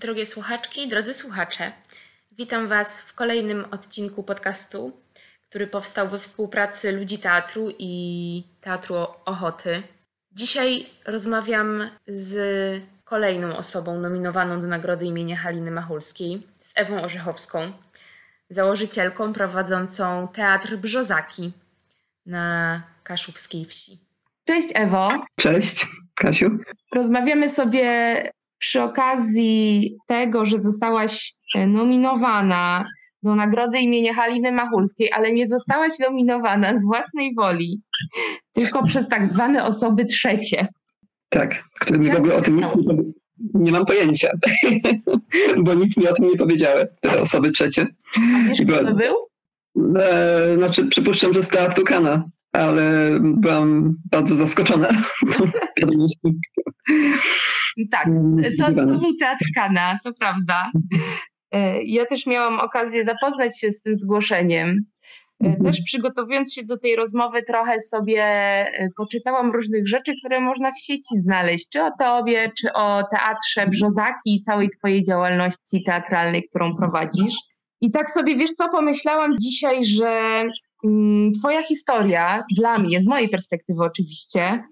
Drogie słuchaczki, drodzy słuchacze, witam Was w kolejnym odcinku podcastu, który powstał we współpracy ludzi teatru i Teatru Ochoty. Dzisiaj rozmawiam z kolejną osobą nominowaną do nagrody imienia Haliny Machulskiej, z Ewą Orzechowską, założycielką prowadzącą Teatr Brzozaki na Kaszubskiej Wsi. Cześć Ewo. Cześć Kasiu. Rozmawiamy sobie przy okazji tego, że zostałaś e, nominowana do nagrody imienia Haliny Machulskiej, ale nie zostałaś nominowana z własnej woli, tylko przez tak zwane osoby trzecie. Tak, które mi w ogóle o tym nie, nie mam pojęcia, bo nic mi o tym nie powiedziały, te osoby trzecie. A wiesz, kto to był? E, znaczy, przypuszczam, że z Teatru Kana, ale byłam bardzo zaskoczona. Tak, to, to był teatr Kana, to prawda. E, ja też miałam okazję zapoznać się z tym zgłoszeniem. E, mhm. Też przygotowując się do tej rozmowy, trochę sobie e, poczytałam różnych rzeczy, które można w sieci znaleźć, czy o tobie, czy o teatrze Brzozaki i całej twojej działalności teatralnej, którą prowadzisz. I tak sobie, wiesz co, pomyślałam dzisiaj, że mm, twoja historia, dla mnie, z mojej perspektywy oczywiście,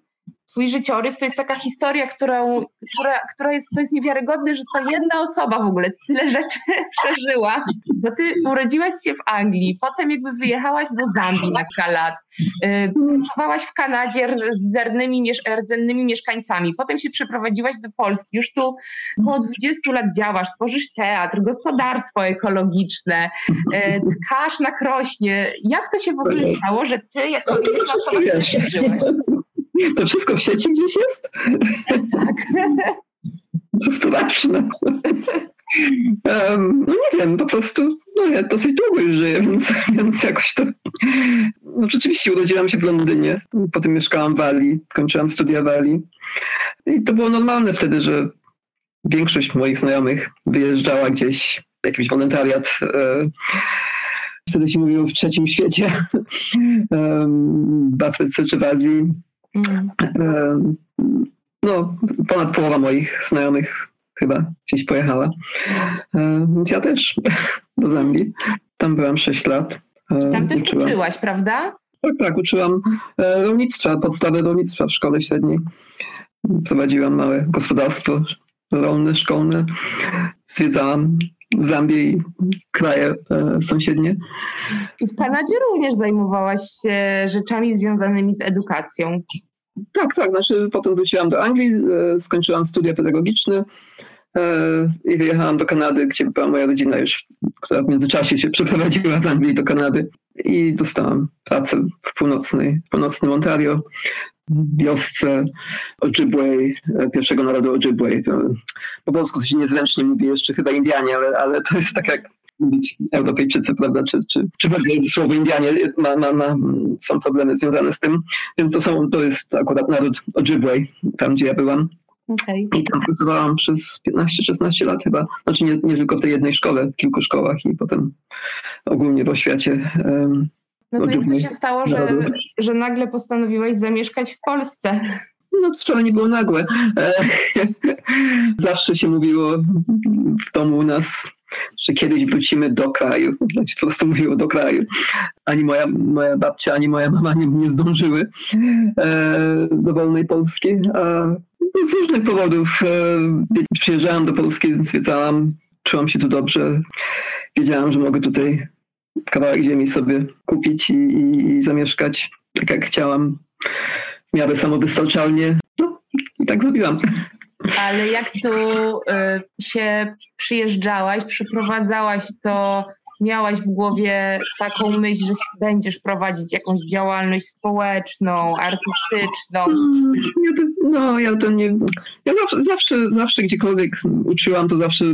twój życiorys to jest taka historia, którą, która, która jest, to jest niewiarygodne, że to jedna osoba w ogóle tyle rzeczy przeżyła. Bo ty urodziłaś się w Anglii, potem jakby wyjechałaś do Zambii na kilka lat, yy, pracowałaś w Kanadzie z rdzennymi, rdzennymi mieszkańcami, potem się przeprowadziłaś do Polski, już tu około 20 lat działasz, tworzysz teatr, gospodarstwo ekologiczne, yy, tkasz na krośnie. Jak to się w ogóle stało, że ty jako jedna osoba przeżyłaś? To wszystko w sieci gdzieś jest? Tak. To straszne. Um, no nie wiem, po prostu no ja dosyć długo już żyję, więc, więc jakoś to... No rzeczywiście urodziłam się w Londynie, potem mieszkałam w Walii, kończyłam studia w Walii i to było normalne wtedy, że większość moich znajomych wyjeżdżała gdzieś, jakiś wolontariat. E, wtedy się mówiło w trzecim świecie, w Afryce czy w Azji. Mm. No, ponad połowa moich znajomych chyba gdzieś pojechała. Więc ja też do Zambii. Tam byłam 6 lat. Tam też uczyłam. uczyłaś, prawda? Tak, tak, uczyłam e, rolnictwa, podstawy rolnictwa w szkole średniej. Prowadziłam małe gospodarstwo rolne, szkolne. Zwiedzałam Zambię i kraje e, sąsiednie. W Kanadzie również zajmowałaś się rzeczami związanymi z edukacją. Tak, tak. Znaczy, potem wróciłam do Anglii, e, skończyłam studia pedagogiczne e, i wyjechałam do Kanady, gdzie była moja rodzina już, która w międzyczasie się przeprowadziła z Anglii do Kanady i dostałam pracę w północnej, w północnym Ontario wiosce Ojibwe, pierwszego narodu Ojibwe. Po polsku to się niezręcznie mówi jeszcze chyba Indianie, ale, ale to jest tak jak mówić Europejczycy, prawda, czy, czy, czy bardziej słowo Indianie ma, ma, ma, są problemy związane z tym. Więc to, są, to jest akurat naród Ojibwe, tam gdzie ja byłam. Okay. I tam pracowałam przez 15-16 lat chyba. Znaczy nie, nie tylko w tej jednej szkole, w kilku szkołach i potem ogólnie w oświacie. Um, no to jak to się stało, że, że nagle postanowiłaś zamieszkać w Polsce? No to wcale nie było nagłe. E, zawsze się mówiło w domu u nas, że kiedyś wrócimy do kraju. Znaczy po prostu mówiło do kraju. Ani moja, moja babcia, ani moja mama nie, nie zdążyły e, do wolnej Polski. A z różnych powodów e, przyjeżdżałam do Polski, zwiedzałam, czułam się tu dobrze. Wiedziałam, że mogę tutaj kawałek ziemi sobie kupić i, i, i zamieszkać tak jak chciałam, w miarę samowystarczalnie. No i tak zrobiłam. Ale jak tu y, się przyjeżdżałaś, przeprowadzałaś to miałaś w głowie taką myśl, że będziesz prowadzić jakąś działalność społeczną, artystyczną? Mm, ja to, no, ja to nie. Ja zawsze, zawsze, zawsze gdziekolwiek uczyłam, to zawsze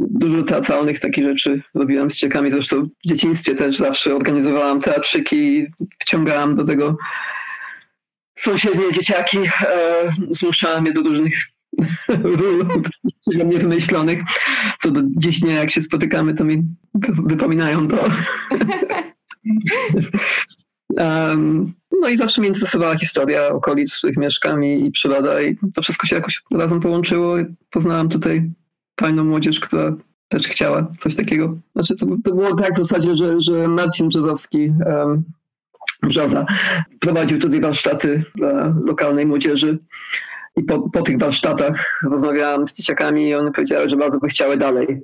dużo teatralnych takich rzeczy robiłam z ciekami. Zresztą w dzieciństwie też zawsze organizowałam teatrzyki, wciągałam do tego sąsiednie dzieciaki, e, zmuszałam je do różnych mnie wymyślonych, co do dziś nie, jak się spotykamy, to mi wypominają to. um, no i zawsze mnie interesowała historia okolic, w których mieszkam i, i przyroda i to wszystko się jakoś razem połączyło. Poznałam tutaj fajną młodzież, która też chciała coś takiego. Znaczy to, to było tak w zasadzie, że, że Marcin Brzozowski um, Brzoza prowadził tutaj warsztaty dla lokalnej młodzieży i po, po tych warsztatach rozmawiałam z dzieciakami i one powiedziały, że bardzo by chciały dalej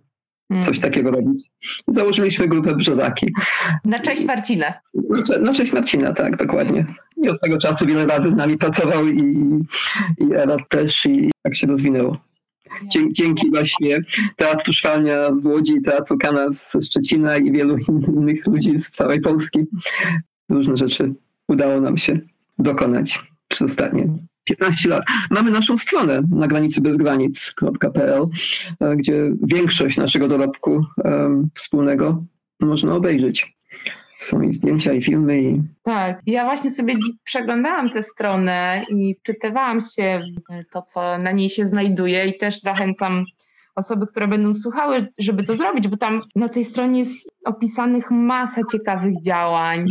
hmm. coś takiego robić. Założyliśmy grupę Brzozaki. Na cześć Marcina. Na cześć Marcina, tak, dokładnie. I od tego czasu wiele razy z nami pracował i, i Ewa też i tak się rozwinęło. Dzięki właśnie Teatru Szwalnia z Łodzi, Teatru Kana z Szczecina i wielu innych ludzi z całej Polski różne rzeczy udało nam się dokonać przez ostatnie 15 lat. Mamy naszą stronę na granicy bezgranic.pl, e, gdzie większość naszego dorobku wspólnego można obejrzeć. Są i zdjęcia, i filmy. I... Tak, ja właśnie sobie przeglądałam tę stronę i wczytywałam się w to, co na niej się znajduje i też zachęcam osoby, które będą słuchały, żeby to zrobić, bo tam na tej stronie jest opisanych masa ciekawych działań,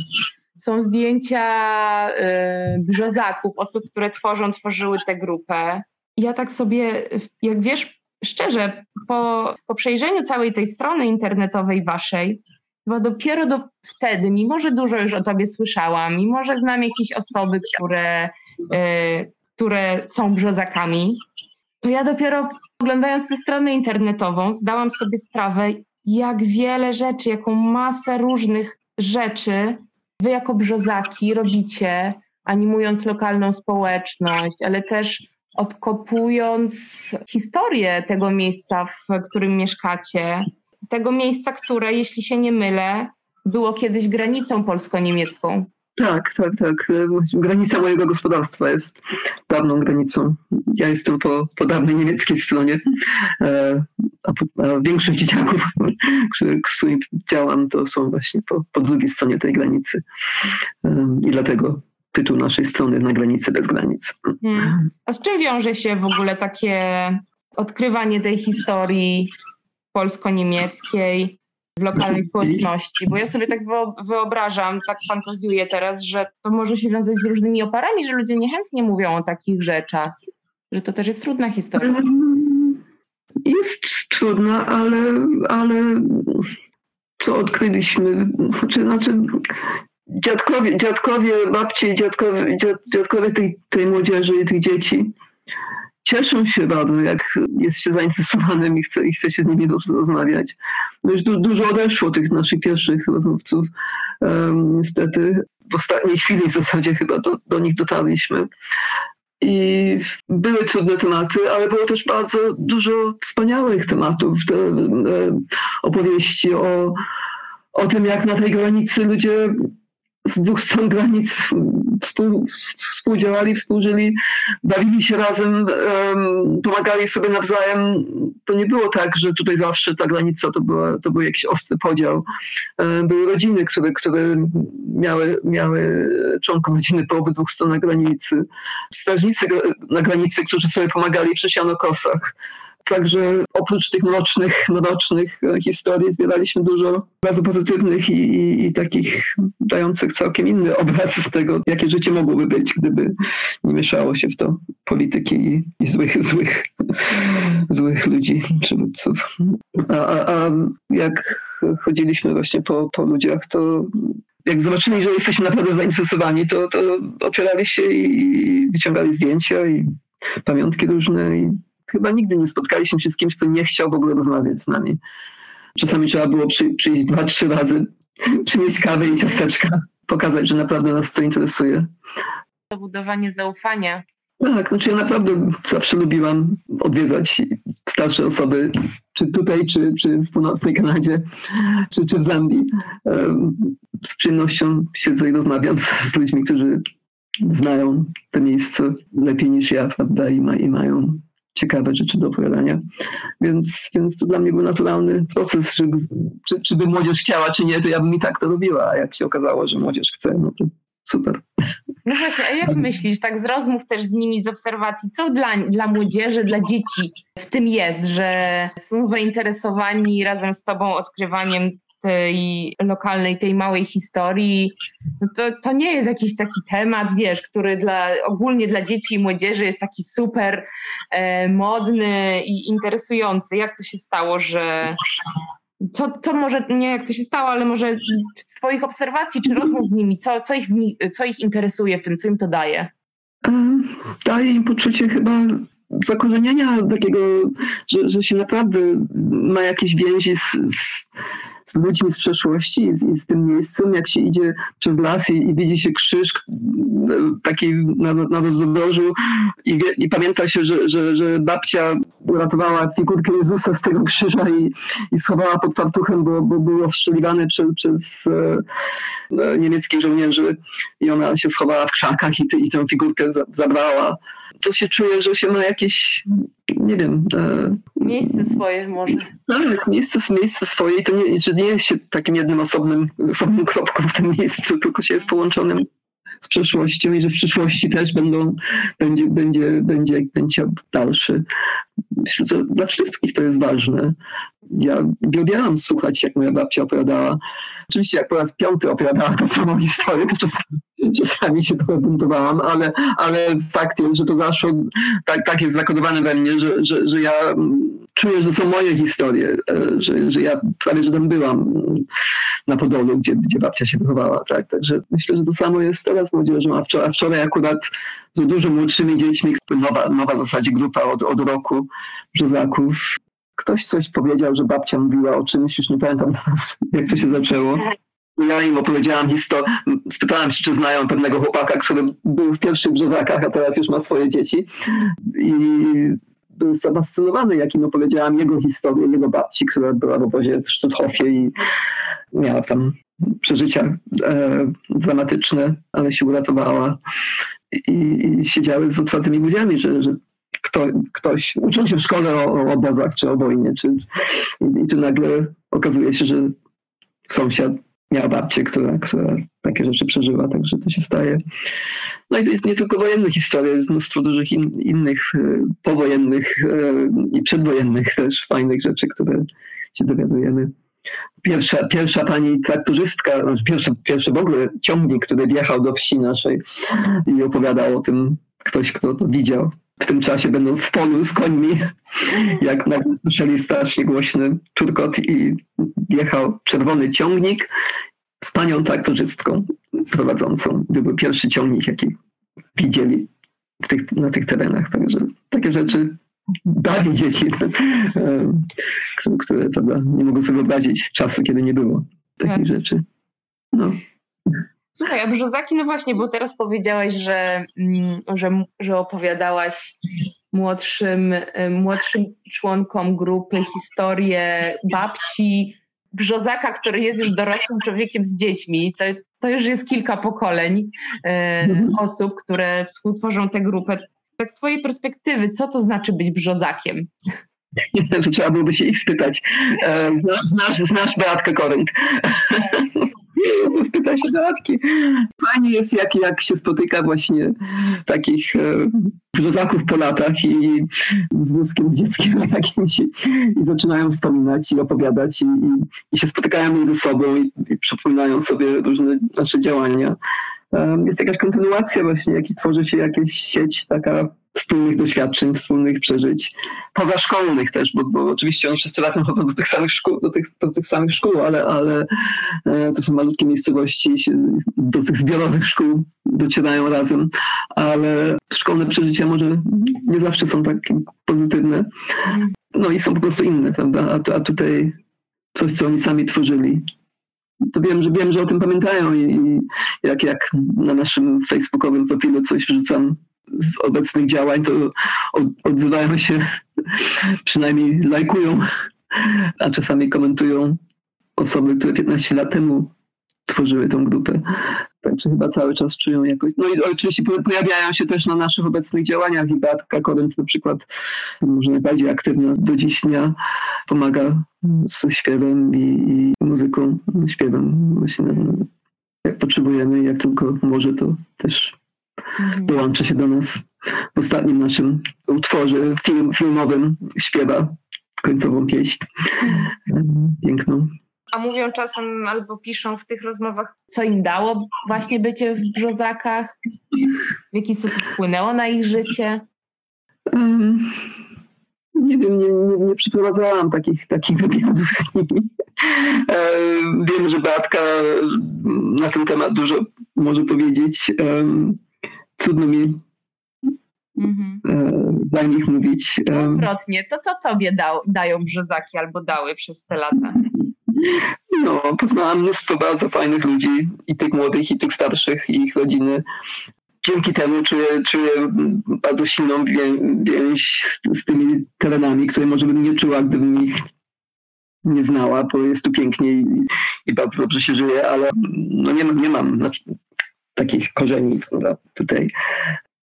są zdjęcia y, brzozaków, osób, które tworzą, tworzyły tę grupę. Ja tak sobie, jak wiesz, szczerze, po, po przejrzeniu całej tej strony internetowej waszej, chyba dopiero do wtedy, mimo że dużo już o tobie słyszałam, mimo że znam jakieś osoby, które, y, które są brzozakami, to ja dopiero oglądając tę stronę internetową zdałam sobie sprawę, jak wiele rzeczy, jaką masę różnych rzeczy wy jako brzozaki robicie, animując lokalną społeczność, ale też odkopując historię tego miejsca, w którym mieszkacie, tego miejsca, które, jeśli się nie mylę, było kiedyś granicą polsko-niemiecką. Tak, tak, tak. Granica mojego gospodarstwa jest dawną granicą. Ja jestem po, po dawnej niemieckiej stronie, e, a, a większość dzieciaków, z którymi działam, to są właśnie po, po drugiej stronie tej granicy. I dlatego tytuł naszej strony Na granicy bez granic. Hmm. A z czym wiąże się w ogóle takie odkrywanie tej historii polsko-niemieckiej? w lokalnej społeczności, bo ja sobie tak wyobrażam, tak fantazjuję teraz, że to może się wiązać z różnymi oparami, że ludzie niechętnie mówią o takich rzeczach, że to też jest trudna historia. Jest trudna, ale, ale co odkryliśmy, znaczy, znaczy dziadkowie, dziadkowie babcie, dziadkowie, dziadkowie tej, tej młodzieży i tych dzieci cieszą się bardzo, jak jest się zainteresowanym i chce, i chce się z nimi rozmawiać. No już du, dużo odeszło tych naszych pierwszych rozmówców. Um, niestety w ostatniej chwili w zasadzie chyba do, do nich dotarliśmy. I były trudne tematy, ale było też bardzo dużo wspaniałych tematów. Te, e, opowieści o, o tym, jak na tej granicy ludzie z dwóch stron granic współ, współdziałali, współżyli, bawili się razem, pomagali sobie nawzajem. To nie było tak, że tutaj zawsze ta granica to, była, to był jakiś ostry podział. Były rodziny, które, które miały, miały członków rodziny po obydwu stronach granicy. Strażnicy na granicy, którzy sobie pomagali przy sianokosach. Także oprócz tych mrocznych, mrocznych historii zbieraliśmy dużo bardzo pozytywnych i, i, i, takich dających całkiem inny obraz z tego, jakie życie mogłoby być, gdyby nie mieszało się w to polityki i, i złych, złych, złych ludzi, przywódców. A, a, a jak chodziliśmy właśnie po, po ludziach, to jak zobaczyli, że jesteśmy naprawdę zainteresowani, to, to opierali się i wyciągali zdjęcia i pamiątki różne i chyba nigdy nie spotkaliśmy się z kimś, kto nie chciał w ogóle rozmawiać z nami. Czasami trzeba było przy, przyjść dwa, trzy razy, przynieść kawę i ciasteczka, pokazać, że naprawdę nas to interesuje. To budowanie zaufania. Tak, znaczy ja naprawdę zawsze lubiłam odwiedzać starsze osoby, czy tutaj, czy, czy w północnej Kanadzie, czy, czy w Zambii. Z przyjemnością siedzę i rozmawiam z, z ludźmi, którzy znają to miejsce lepiej niż ja, prawda, i, ma, i mają ciekawe rzeczy do opowiadania. Więc, więc to dla mnie był naturalny proces, że, czy, czy by młodzież chciała, czy nie, to ja bym i tak to robiła. A jak się okazało, że młodzież chce, no to super. No właśnie, a jak myślisz, tak z rozmów też z nimi, z obserwacji, co dla, dla młodzieży, dla dzieci w tym jest, że są zainteresowani razem z tobą odkrywaniem tej lokalnej, tej małej historii, no to, to nie jest jakiś taki temat, wiesz, który dla, ogólnie dla dzieci i młodzieży jest taki super e, modny i interesujący. Jak to się stało, że co, co może, nie jak to się stało, ale może z Twoich obserwacji czy rozmów z nimi, co, co, ich, co ich interesuje w tym, co im to daje? Daje im poczucie chyba zakorzenienia takiego, że, że się naprawdę ma jakieś więzi z, z z ludźmi z przeszłości i z, z tym miejscem, jak się idzie przez las i, i widzi się krzyż taki na, na rozdrożu. I, i pamięta się, że, że, że babcia uratowała figurkę Jezusa z tego krzyża i, i schowała pod fartuchem, bo, bo był ostrzeliwany przez, przez e, e niemieckich żołnierzy. I ona się schowała w krzakach i, i tę figurkę za, zabrała to się czuje, że się ma jakieś, nie wiem... E, miejsce swoje może. Tak, miejsce, miejsce swoje i to nie, że nie jest się takim jednym osobnym, osobnym kropką w tym miejscu, tylko się jest połączonym z przeszłością i że w przyszłości też będą, będzie, będzie, będzie będzie dalszy. Myślę, że dla wszystkich to jest ważne. Ja uwielbiałam słuchać, jak moja babcia opowiadała. Oczywiście jak po raz piąty opowiadała tę samą historię, to czasami, czasami się trochę buntowałam, ale, ale fakt jest, że to zaszło, tak, tak jest zakodowane we mnie, że, że, że ja czuję, że są moje historie, e, że, że ja prawie, że tam byłam na Podolu, gdzie, gdzie babcia się wychowała. Tak? Także myślę, że to samo jest teraz młodzieżą, a wczoraj, a wczoraj akurat z dużo młodszymi dziećmi, nowa, nowa w zasadzie grupa od, od roku brzozaków. Ktoś coś powiedział, że babcia mówiła o czymś, już nie pamiętam teraz, jak to się zaczęło. Ja im opowiedziałam historię, spytałem się, czy znają pewnego chłopaka, który był w pierwszych brzozakach, a teraz już ma swoje dzieci. I był zafascynowany, jak im opowiedziałam jego historię, jego babci, która była w obozie w Sztuthofie i miała tam przeżycia e, dramatyczne, ale się uratowała. I, i siedziały z otwartymi buziami, że, że kto, ktoś uczył się w szkole o, o obozach czy o wojnie, czy, i, tu nagle okazuje się, że sąsiad miał babcię, która, która takie rzeczy przeżyła, także to się staje. No i to jest nie tylko wojenne historie, jest mnóstwo dużych in, innych e, powojennych e, i przedwojennych też fajnych rzeczy, które się dowiadujemy. Pierwsza, pierwsza pani traktorzystka, znaczy pierwszy, pierwszy w ogóle ciągnik, który wjechał do wsi naszej i opowiadał o tym ktoś, kto to widział. W tym czasie, będąc w polu z końmi, jak nagle słyszeli strasznie głośny turkot i wjechał czerwony ciągnik z panią traktorzystką prowadzącą. To był pierwszy ciągnik, jaki widzieli tych, na tych terenach. Także takie rzeczy bawi dzieci, które prawda, nie mogą sobie wyobrazić czasu, kiedy nie było takich tak. rzeczy. No. Słuchaj, a Brzozaki, no właśnie, bo teraz powiedziałaś, że, mm, że, że opowiadałaś młodszym, młodszym członkom grupy historię babci Brzozaka, który jest już dorosłym człowiekiem z dziećmi. To, to już jest kilka pokoleń e, mhm. osób, które współtworzą tę grupę. Tak z twojej perspektywy, co to znaczy być brzozakiem? To trzeba byłoby się ich spytać. E, znasz, znasz Beatkę Korynt. Spytaj się dodatki. Fajnie jest, jak, jak się spotyka właśnie takich e, brzozaków po latach i z wózkiem, z dzieckiem jakimś i, i zaczynają wspominać i opowiadać i, i, i się spotykają między sobą i, i przypominają sobie różne nasze działania. Jest jakaś kontynuacja właśnie, jak tworzy się jakaś sieć taka wspólnych doświadczeń, wspólnych przeżyć, pozaszkolnych też, bo, bo oczywiście oni wszyscy razem chodzą do tych samych szkół, do tych, do tych samych szkół, ale, ale e, to są malutkie miejscowości, do tych zbiorowych szkół docierają razem, ale szkolne przeżycia może nie zawsze są tak pozytywne. No i są po prostu inne, prawda? A, a tutaj coś, co oni sami tworzyli, to wiem, że wiem, że o tym pamiętają i, jak, jak na naszym facebookowym profilu coś wrzucam z obecnych działań, to odzywają się, przynajmniej lajkują, a czasami komentują osoby, które 15 lat temu tworzyły tą grupę. Także chyba cały czas czują jakoś. No i oczywiście pojawiają się też na naszych obecnych działaniach i Beatka Korynt na przykład może najbardziej aktywna do dziś dnia pomaga ze śpiewem i, i muzyką, śpiewem właśnie jak potrzebujemy, jak tylko może, to też mhm. dołącza się do nas. W ostatnim naszym utworze film, filmowym śpiewa końcową pieśń. Mhm. Piękną. A mówią czasem albo piszą w tych rozmowach, co im dało właśnie bycie w Brzozakach? W jaki sposób wpłynęło na ich życie? Um, nie wiem, nie, nie, nie przeprowadzałam takich, takich wywiadów z nimi. E, wiem, że Beatka na ten temat dużo może powiedzieć. Trudno mi mhm. E, za nich mówić. Odwrotnie, to co tobie dał, dają brzozaki albo dały przez te lata? No, poznałam mnóstwo bardzo fajnych ludzi, i tych młodych, i tych starszych, i ich rodziny. Dzięki temu czuję, czuję bardzo silną więź z, z tymi terenami, które może bym nie czuła, gdybym ich nie znała, bo jest tu pięknie i, i bardzo dobrze się żyje, ale no nie, nie mam znaczy, takich korzeni prawda, tutaj.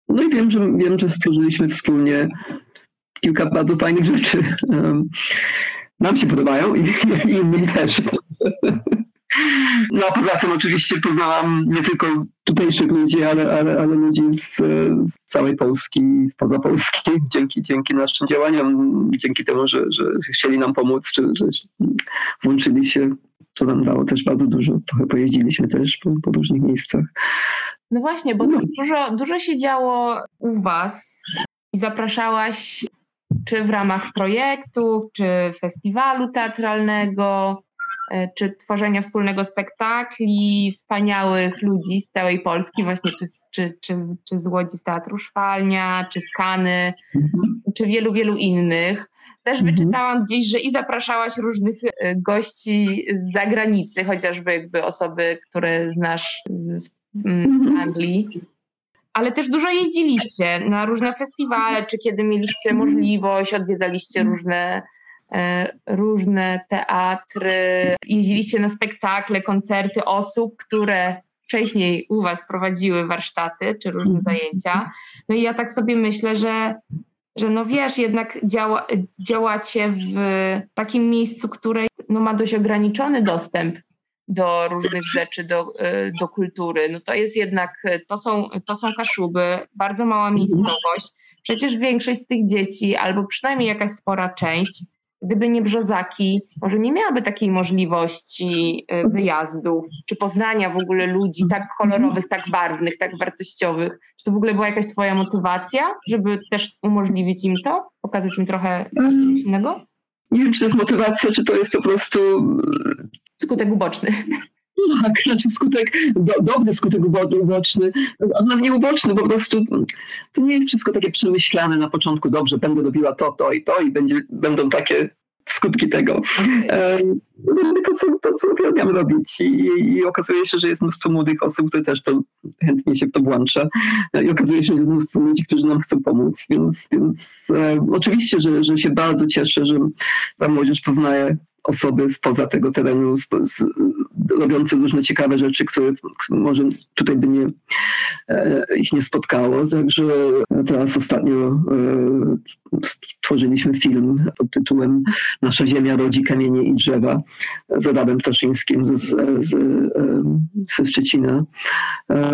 No i wiem, że, wiem, że stworzyliśmy wspólnie kilka bardzo fajnych rzeczy. Nam się podobają i, i innym też. No a poza tym oczywiście poznałam nie tylko tutejszych ludzi, ale, ale, ale ludzi z, z całej Polski i spoza Polski dzięki, dzięki naszym działaniom, dzięki temu, że, że chcieli nam pomóc, czy że włączyli się, co nam dało też bardzo dużo. Trochę pojeździliśmy też po, po różnych miejscach. No właśnie, bo no. Dużo, dużo się działo u Was i zapraszałaś czy w ramach projektów, czy festiwalu teatralnego, czy tworzenia wspólnego spektakli, wspaniałych ludzi z całej Polski, właśnie czy, czy, czy, czy z Łodzi z Teatru Szwalnia, czy z Kany, mhm. czy wielu, wielu innych. Też mhm. wyczytałam gdzieś, że i zapraszałaś różnych e, gości z zagranicy, chociażby jakby osoby, które znasz z mm, mhm. Anglii ale też dużo jeździliście na różne festiwale, czy kiedy mieliście możliwość, odwiedzaliście różne, e, różne teatry, jeździliście na spektakle, koncerty osób, które wcześniej u Was prowadziły warsztaty czy różne mhm. zajęcia. No i ja tak sobie myślę, że, że no wiesz, jednak działa, działacie w takim miejscu, które no ma dość ograniczony dostęp do różnych rzeczy, do, e, do kultury. No to jest jednak, e, to są, to są Kaszuby, bardzo mała mhm. miejscowość. Przecież większość z tych dzieci, albo przynajmniej jakaś spora część, gdyby nie Brzozaki, może nie miałaby takiej możliwości e, wyjazdów, czy poznania w ogóle ludzi tak kolorowych, tak barwnych, tak wartościowych. Czy to w ogóle była jakaś twoja motywacja, żeby też umożliwić im to? Pokazać im trochę innego? Nie wiem, czy to jest motywacja, czy to jest po prostu skutek uboczny. Tak, znaczy skutek, do, dobry skutek uboczny, a nie uboczny, po prostu to nie jest wszystko takie przemyślane na początku, dobrze, będę robiła to, to i to i będzie, będą takie skutki tego. Okay. Robię to co, to, co uwielbiam robić I, I, okazuje się, że jest mnóstwo młodych osób, które też to chętnie się w to włącza i okazuje się, że jest mnóstwo ludzi, którzy nam chcą pomóc, więc, więc e, oczywiście, że, że się bardzo cieszę, że ta młodzież poznaje osoby spoza tego terenu, z, z, robiące różne ciekawe rzeczy, które może tutaj by nie, e, ich nie spotkało. Także teraz ostatnio e, stworzyliśmy film pod tytułem Nasza ziemia rodzi kamienie i drzewa z Adamem Ptaszyńskim z, z, z, ze Szczecina. E,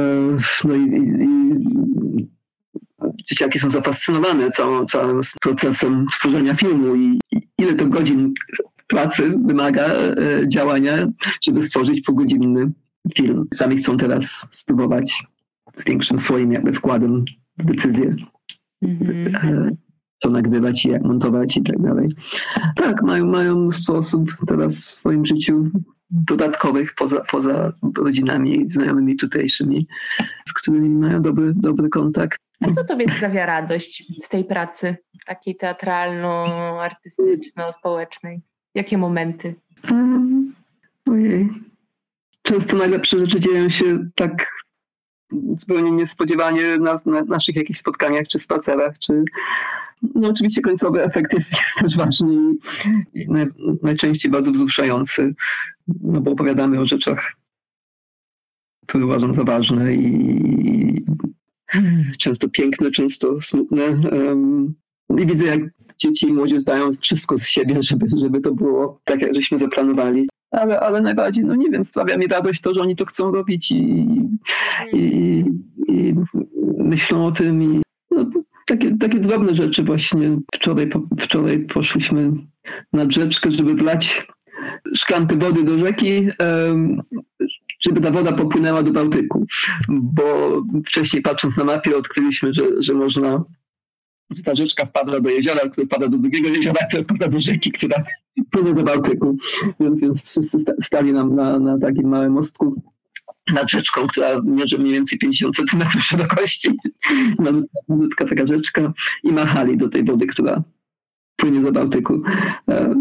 no i, i dzieciaki są zafascynowane całym procesem tworzenia filmu i ile to godzin pracy wymaga e, działania, żeby stworzyć półgodzinny film. Sami chcą teraz spróbować z większym swoim jakby wkładem w decyzję, mm-hmm. co nagrywać i jak montować i tak dalej. Tak, mają, mają mnóstwo osób teraz w swoim życiu dodatkowych poza, poza rodzinami znajomymi tutejszymi, z którymi mają dobry, dobry kontakt. A co tobie sprawia radość w tej pracy, takiej teatralno-artystyczno-społecznej? Jakie momenty? Um, ojej. Często najlepsze rzeczy dzieją się tak zupełnie niespodziewanie na, na naszych jakichś spotkaniach czy spacerach, czy no oczywiście końcowy efekt jest, jest też ważny i, naj, najczęściej bardzo wzruszający, no bo opowiadamy o rzeczach, które uważam za ważne i często piękne, często smutne. Um, I widzę, jak dzieci i młodzież dają wszystko z siebie, żeby, żeby to było tak, jak żeśmy zaplanowali. Ale, ale najbardziej, no nie wiem, sprawia mi radość to, że oni to chcą robić i, i, i myślą o tym. I, no, takie, takie drobne rzeczy właśnie. Wczoraj, wczoraj poszliśmy na rzeczkę, żeby wlać szklankę wody do rzeki, żeby ta woda popłynęła do Bałtyku, bo wcześniej patrząc na mapie odkryliśmy, że, że można ta rzeczka wpada do jeziora, która wpada do drugiego jeziora, która wpada do rzeki, która płynie do Bałtyku. Więc, więc wszyscy stali nam na, na takim małym mostku nad rzeczką, która mierzy mniej więcej 50 centymetrów szerokości. Malutka, taka rzeczka i machali do tej wody, która płynie do Bałtyku. E,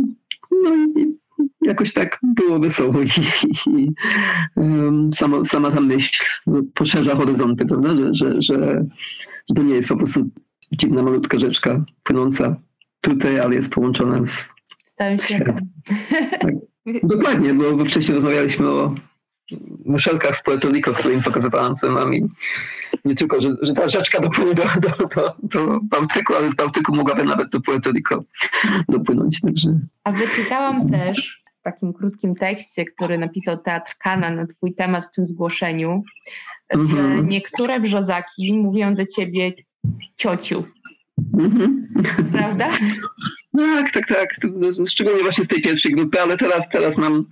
no i jakoś tak było wesoło i, i, sama, sama ta myśl poszerza horyzonty, prawda, że, że, że, że to nie jest po prostu dziwna malutka rzeczka płynąca tutaj, ale jest połączona z, z całym światem. Tak. Dokładnie, bo, wcześniej rozmawialiśmy o muszelkach z Puerto Rico, które im pokazywałam z nami. Nie tylko, że, że ta rzeczka dopłynie do, do, do, do Bałtyku, ale z Bałtyku mogłaby nawet do Puerto Rico dopłynąć. Także. A wyczytałam też w takim krótkim tekście, który napisał Teatr Kana na twój temat w tym zgłoszeniu, że mhm. niektóre brzozaki mówią do ciebie ciociu. Mhm. Prawda? Tak, tak, tak. Szczególnie właśnie z tej pierwszej grupy, ale teraz, teraz mam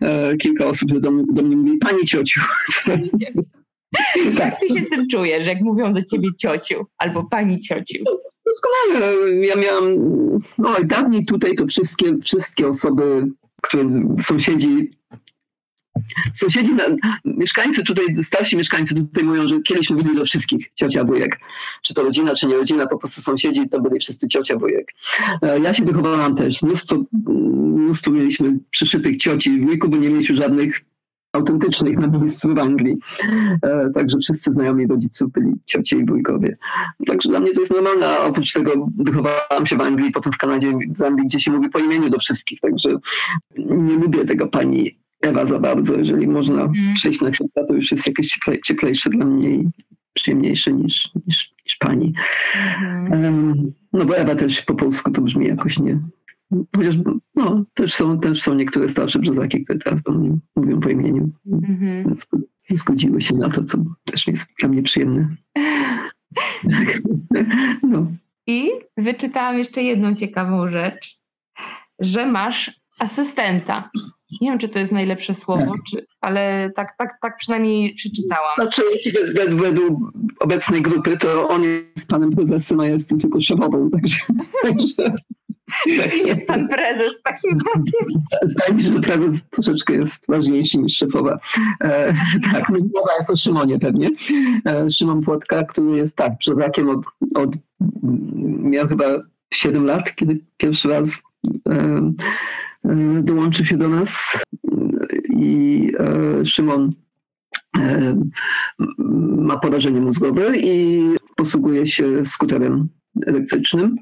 e, kilka osób, które do, do mnie mówi pani ciociu. Pani ciociu. tak. Jak ty się z tym czujesz, jak mówią do ciebie ciociu albo pani ciociu? Doskonale. Ja miałam, no dawniej tutaj to wszystkie, wszystkie osoby, które sąsiedzi Sąsiedzi, mieszkańcy tutaj, starsi mieszkańcy tutaj mówią, że kiedyś mówili do wszystkich ciocia, wujek. Czy to rodzina, czy nie rodzina, po prostu sąsiedzi to byli wszyscy ciocia, wujek. E, ja się wychowałam też. Mnóstwo, mnóstwo mieliśmy przyszytych cioci i wujków, bo nie mieliśmy żadnych autentycznych na miejscu w Anglii. E, także wszyscy znajomi rodziców byli ciocie i wujkowie. Także dla mnie to jest normalne, oprócz tego wychowałam się w Anglii, potem w Kanadzie, w Zambii, gdzie się mówi po imieniu do wszystkich. Także nie lubię tego pani Ewa za bardzo. Jeżeli można mm. przejść na chwilę, to już jest jakieś cieplej, cieplejsze dla mnie i przyjemniejsze niż, niż, niż pani. Mm. Um, no bo Ewa też po polsku to brzmi jakoś nie. Chociaż no, też, są, też są niektóre starsze brzozaki, które teraz do mnie mówią po imieniu. Mm-hmm. Zgodziły się na to, co też jest dla mnie przyjemne. no. I wyczytałam jeszcze jedną ciekawą rzecz, że masz asystenta. Nie wiem, czy to jest najlepsze słowo, czy, ale tak, tak, tak przynajmniej przeczytałam. Znaczy, według obecnej grupy, to on jest panem prezesem, a ja jestem tylko szefową, także... także... Jest pan prezes w takim razie. Zdaje mi się, że prezes troszeczkę jest ważniejszy niż szefowa. E, tak, mowa jest o Szymonie pewnie. E, Szymon Płotka, który jest tak, przezakiem od, od miał chyba 7 lat, kiedy pierwszy raz e, E, dołączy się do nas i e, Szymon e, ma porażenie mózgowe i posługuje się skuterem elektrycznym,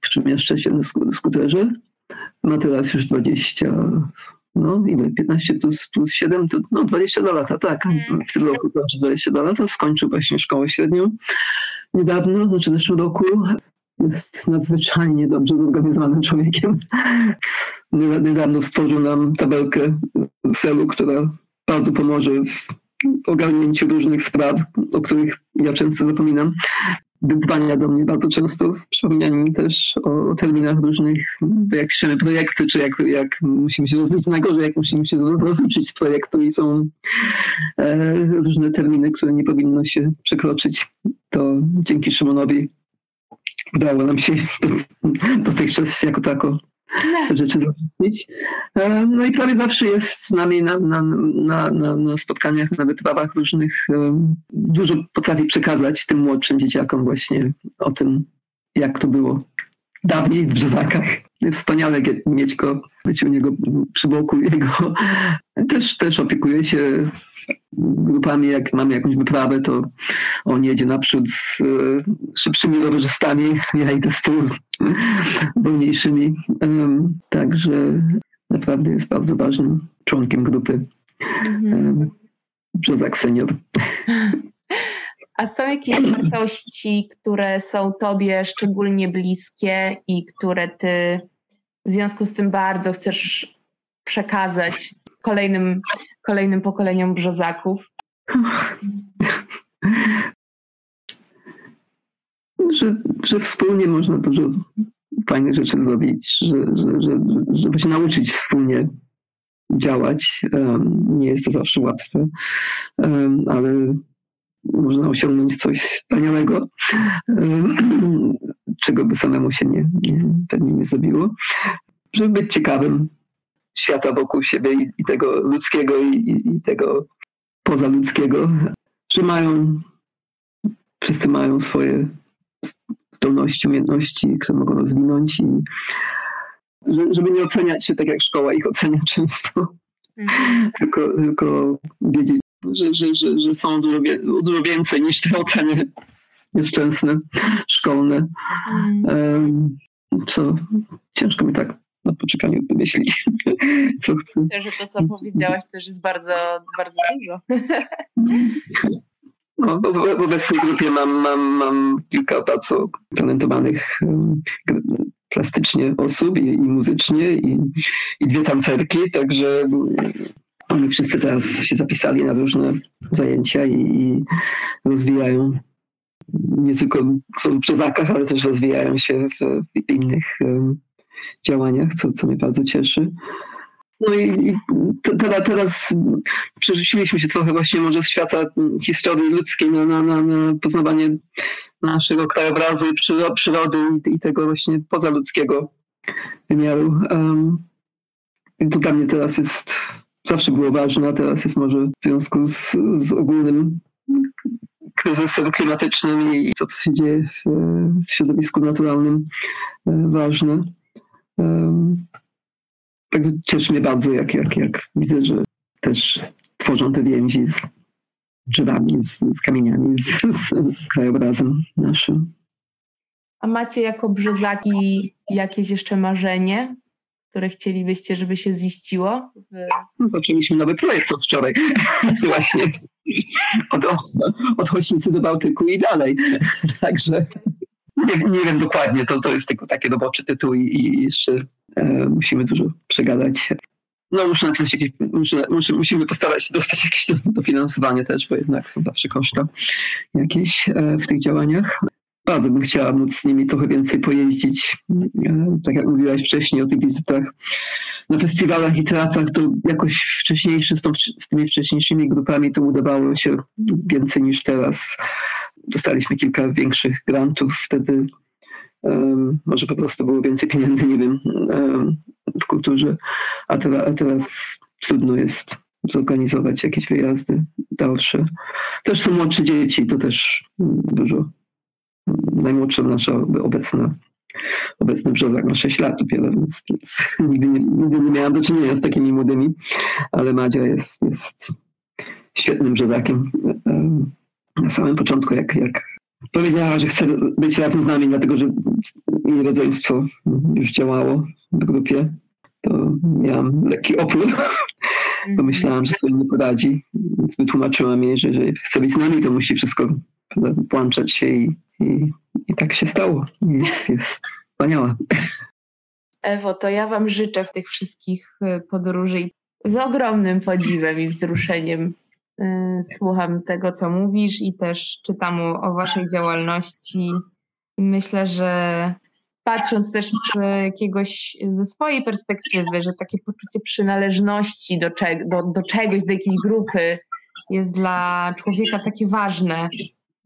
przemieszcza się na skuterze. Ma teraz już 20, no ile, 15 plus, plus 7, to no 22 lata, tak. Mm. W tym roku kończy 22 lata, skończył właśnie szkołę średnią niedawno, znaczy w zeszłym roku. Jest nadzwyczajnie dobrze zorganizowanym człowiekiem niedawno stworzył nam tabelkę celu, która bardzo pomoże w ogarnięciu różnych spraw, o których ja często zapominam. Wyzwania do mnie bardzo często z przypomnianiem też o, o, terminach różnych, jak piszemy projekty, czy jak, jak musimy się rozliczyć, najgorzej jak musimy się rozliczyć z projektu i są e, różne terminy, które nie powinno się przekroczyć. To dzięki Szymonowi udało nam się dotychczas jako tako rzeczy zrobić. No i prawie zawsze jest z nami na, na, na, na, spotkaniach, na wyprawach różnych. Dużo potrafi przekazać tym młodszym dzieciakom właśnie o tym, jak to było dawniej w Brzezakach. Wspaniale mieć go, być u niego przy boku jego. Też, też opiekuje się grupami, jak mamy jakąś wyprawę, to on jedzie naprzód z e, szybszymi rowerzystami, ja idę z tyłu z wolniejszymi. Także naprawdę jest bardzo ważnym członkiem grupy mhm. Brzozak Senior. A są jakieś wartości, które są Tobie szczególnie bliskie i które Ty w związku z tym bardzo chcesz przekazać kolejnym, kolejnym pokoleniom brzozaków? Że, że wspólnie można dużo fajnych rzeczy zrobić, że, że, że, żeby się nauczyć wspólnie działać. Nie jest to zawsze łatwe, ale można osiągnąć coś wspaniałego, czego by samemu się nie, nie, pewnie nie zrobiło. Żeby być ciekawym świata wokół siebie i, i tego ludzkiego i, i tego pozaludzkiego, że mają, wszyscy mają swoje zdolności, umiejętności, które mogą rozwinąć i żeby nie oceniać się tak, jak szkoła ich ocenia często, mhm. tylko, tylko wiedzieć, że, że, że, że są dużo, dużo więcej niż te oceny nieszczęsne, szkolne. Mhm. Co ciężko mi tak na poczekaniu wymyślić, co chcę. Myślę, że to, co powiedziałaś, też jest bardzo, bardzo dużo. No, w obecnej grupie mam, mam, mam kilka bardzo talentowanych plastycznie osób i, i muzycznie i, i dwie tancerki, także oni wszyscy teraz się zapisali na różne zajęcia i, i rozwijają nie tylko są w przezakach, ale też rozwijają się w, w innych um, działaniach, co, co mnie bardzo cieszy. No i teraz, teraz przerzuciliśmy się trochę właśnie może z świata historii ludzkiej na, na, na, na poznawanie naszego krajobrazu i przyrody i, tego właśnie pozaludzkiego wymiaru. I to dla mnie teraz jest, zawsze było ważne, a teraz jest może w związku z, z ogólnym kryzysem klimatycznym i co się dzieje w, w środowisku naturalnym e, ważne. Um, tak cieszy mnie bardzo, jak, jak, jak widzę, że też tworzą te więzi z drzewami, z, z kamieniami, z, z, z krajobrazem naszym. A macie jako brzozaki jakieś jeszcze marzenie, które chcielibyście, żeby się ziściło? No, zaczęliśmy nowy projekt od wczoraj. Właśnie. Od, od, od do Bałtyku i dalej. Także nie, nie, wiem dokładnie, to, to jest tylko takie roboczy tytuł i, i jeszcze e, musimy dużo przegadać. No muszę napisać jakieś, muszę, muszę, musimy postarać się dostać jakieś dofinansowanie też, bo jednak są zawsze koszta jakieś e, w tych działaniach. Bardzo bym chciała móc z nimi trochę więcej pojeździć. E, tak jak mówiłaś wcześniej o tych wizytach na festiwalach i teatrach, to jakoś wcześniejsze z, tą, z tymi wcześniejszymi grupami to udawało się więcej niż teraz. Dostaliśmy kilka większych grantów wtedy. Może po prostu było więcej pieniędzy, nie wiem, w kulturze, a, a teraz trudno jest zorganizować jakieś wyjazdy dalsze. Też są młodsze dzieci, to też dużo. Najmłodsza nasza obecna, obecny brzozak ma 6 lat dopiero, więc, więc nigdy, nie, nigdy nie miałam do czynienia z takimi młodymi, ale Madzia jest, jest świetnym brzozakiem. Na samym początku, jak, jak powiedziała, że chce być razem z nami, dlatego że jej rodzeństwo już działało w grupie, to miałam lekki opór, bo mhm. myślałam, że sobie nie poradzi, więc wytłumaczyłam jej, że jeżeli chce być z nami, to musi wszystko włączać się i, i, i tak się stało. Jest, jest wspaniała. Ewo, to ja Wam życzę w tych wszystkich y, podróży z ogromnym podziwem i wzruszeniem słucham tego, co mówisz i też czytam o, Waszej działalności. Myślę, że patrząc też z jakiegoś, ze swojej perspektywy, że takie poczucie przynależności do, do, do czegoś, do jakiejś grupy jest dla człowieka takie ważne,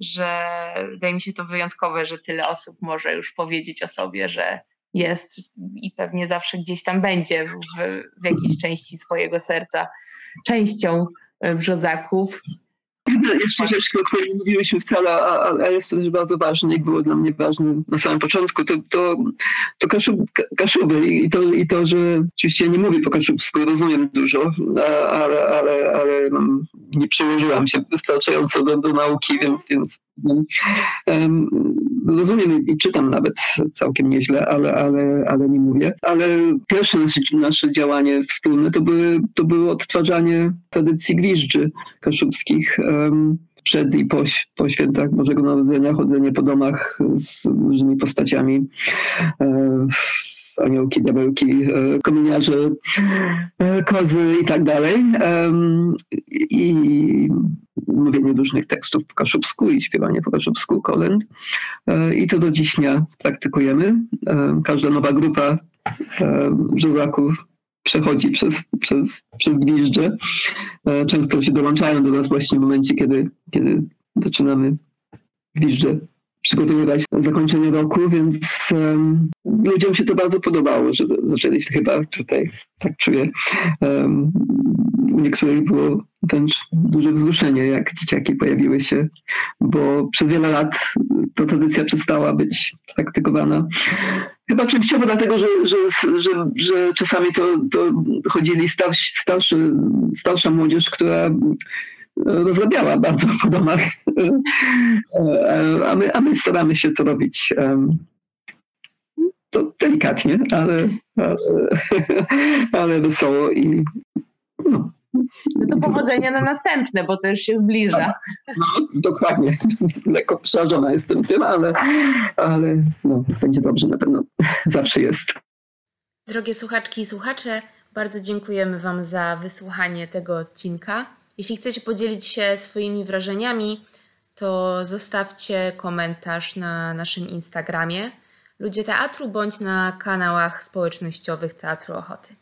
że wydaje mi się to wyjątkowe, że tyle osób może już powiedzieć o sobie, że jest i pewnie zawsze gdzieś tam będzie w, w jakiejś części swojego serca częścią brzozaków. Jeszcze rzecz, o której nie mówiłyśmy wcale, a, a jest to też bardzo ważne i było dla mnie ważne na samym początku, to, to, to kaszub, kaszuby i to, i to, że oczywiście nie mówię po kaszubsku, rozumiem dużo, ale, ale, ale nie przełożyłam się wystarczająco do, do nauki, więc, więc um, rozumiem i czytam nawet całkiem nieźle, ale, ale, ale nie mówię. Ale pierwsze nasze, nasze działanie wspólne to, były, to było odtwarzanie tradycji gwiżdży kaszubskich przed i po, po świętach Bożego Narodzenia, chodzenie po domach z różnymi postaciami, e, aniołki, diabełki, e, kominiarze, e, kozy i tak dalej. I mówienie różnych tekstów po kaszubsku i śpiewanie po kaszubsku, kolęd. I to do dziś dnia praktykujemy. Każda nowa grupa brzozaków przechodzi przez, przez, przez gwizdże. E, często się dołączają do nas właśnie w momencie, kiedy, kiedy zaczynamy gwizdże przygotowywać zakończenie roku, więc um, ludziom się to bardzo podobało, że zaczęli chyba tutaj, tak czuję, um, u niektórych było wręcz duże wzruszenie, jak dzieciaki pojawiły się, bo przez wiele lat ta tradycja przestała być praktykowana. Chyba częściowo dlatego, że, że, że, że czasami to, to chodzili starsi, starszy, starsza młodzież, która rozrabiała bardzo po domach, a my, a my staramy się to robić to delikatnie, ale, ale, ale wesoło i no. No to powodzenia na następne, bo to już się zbliża. No, dokładnie. Lekko przerażona jestem tym, ale, ale no, będzie dobrze na pewno. Zawsze jest. Drogie słuchaczki i słuchacze, bardzo dziękujemy Wam za wysłuchanie tego odcinka. Jeśli chcecie podzielić się swoimi wrażeniami, to zostawcie komentarz na naszym Instagramie Ludzie Teatru bądź na kanałach społecznościowych Teatru Ochoty.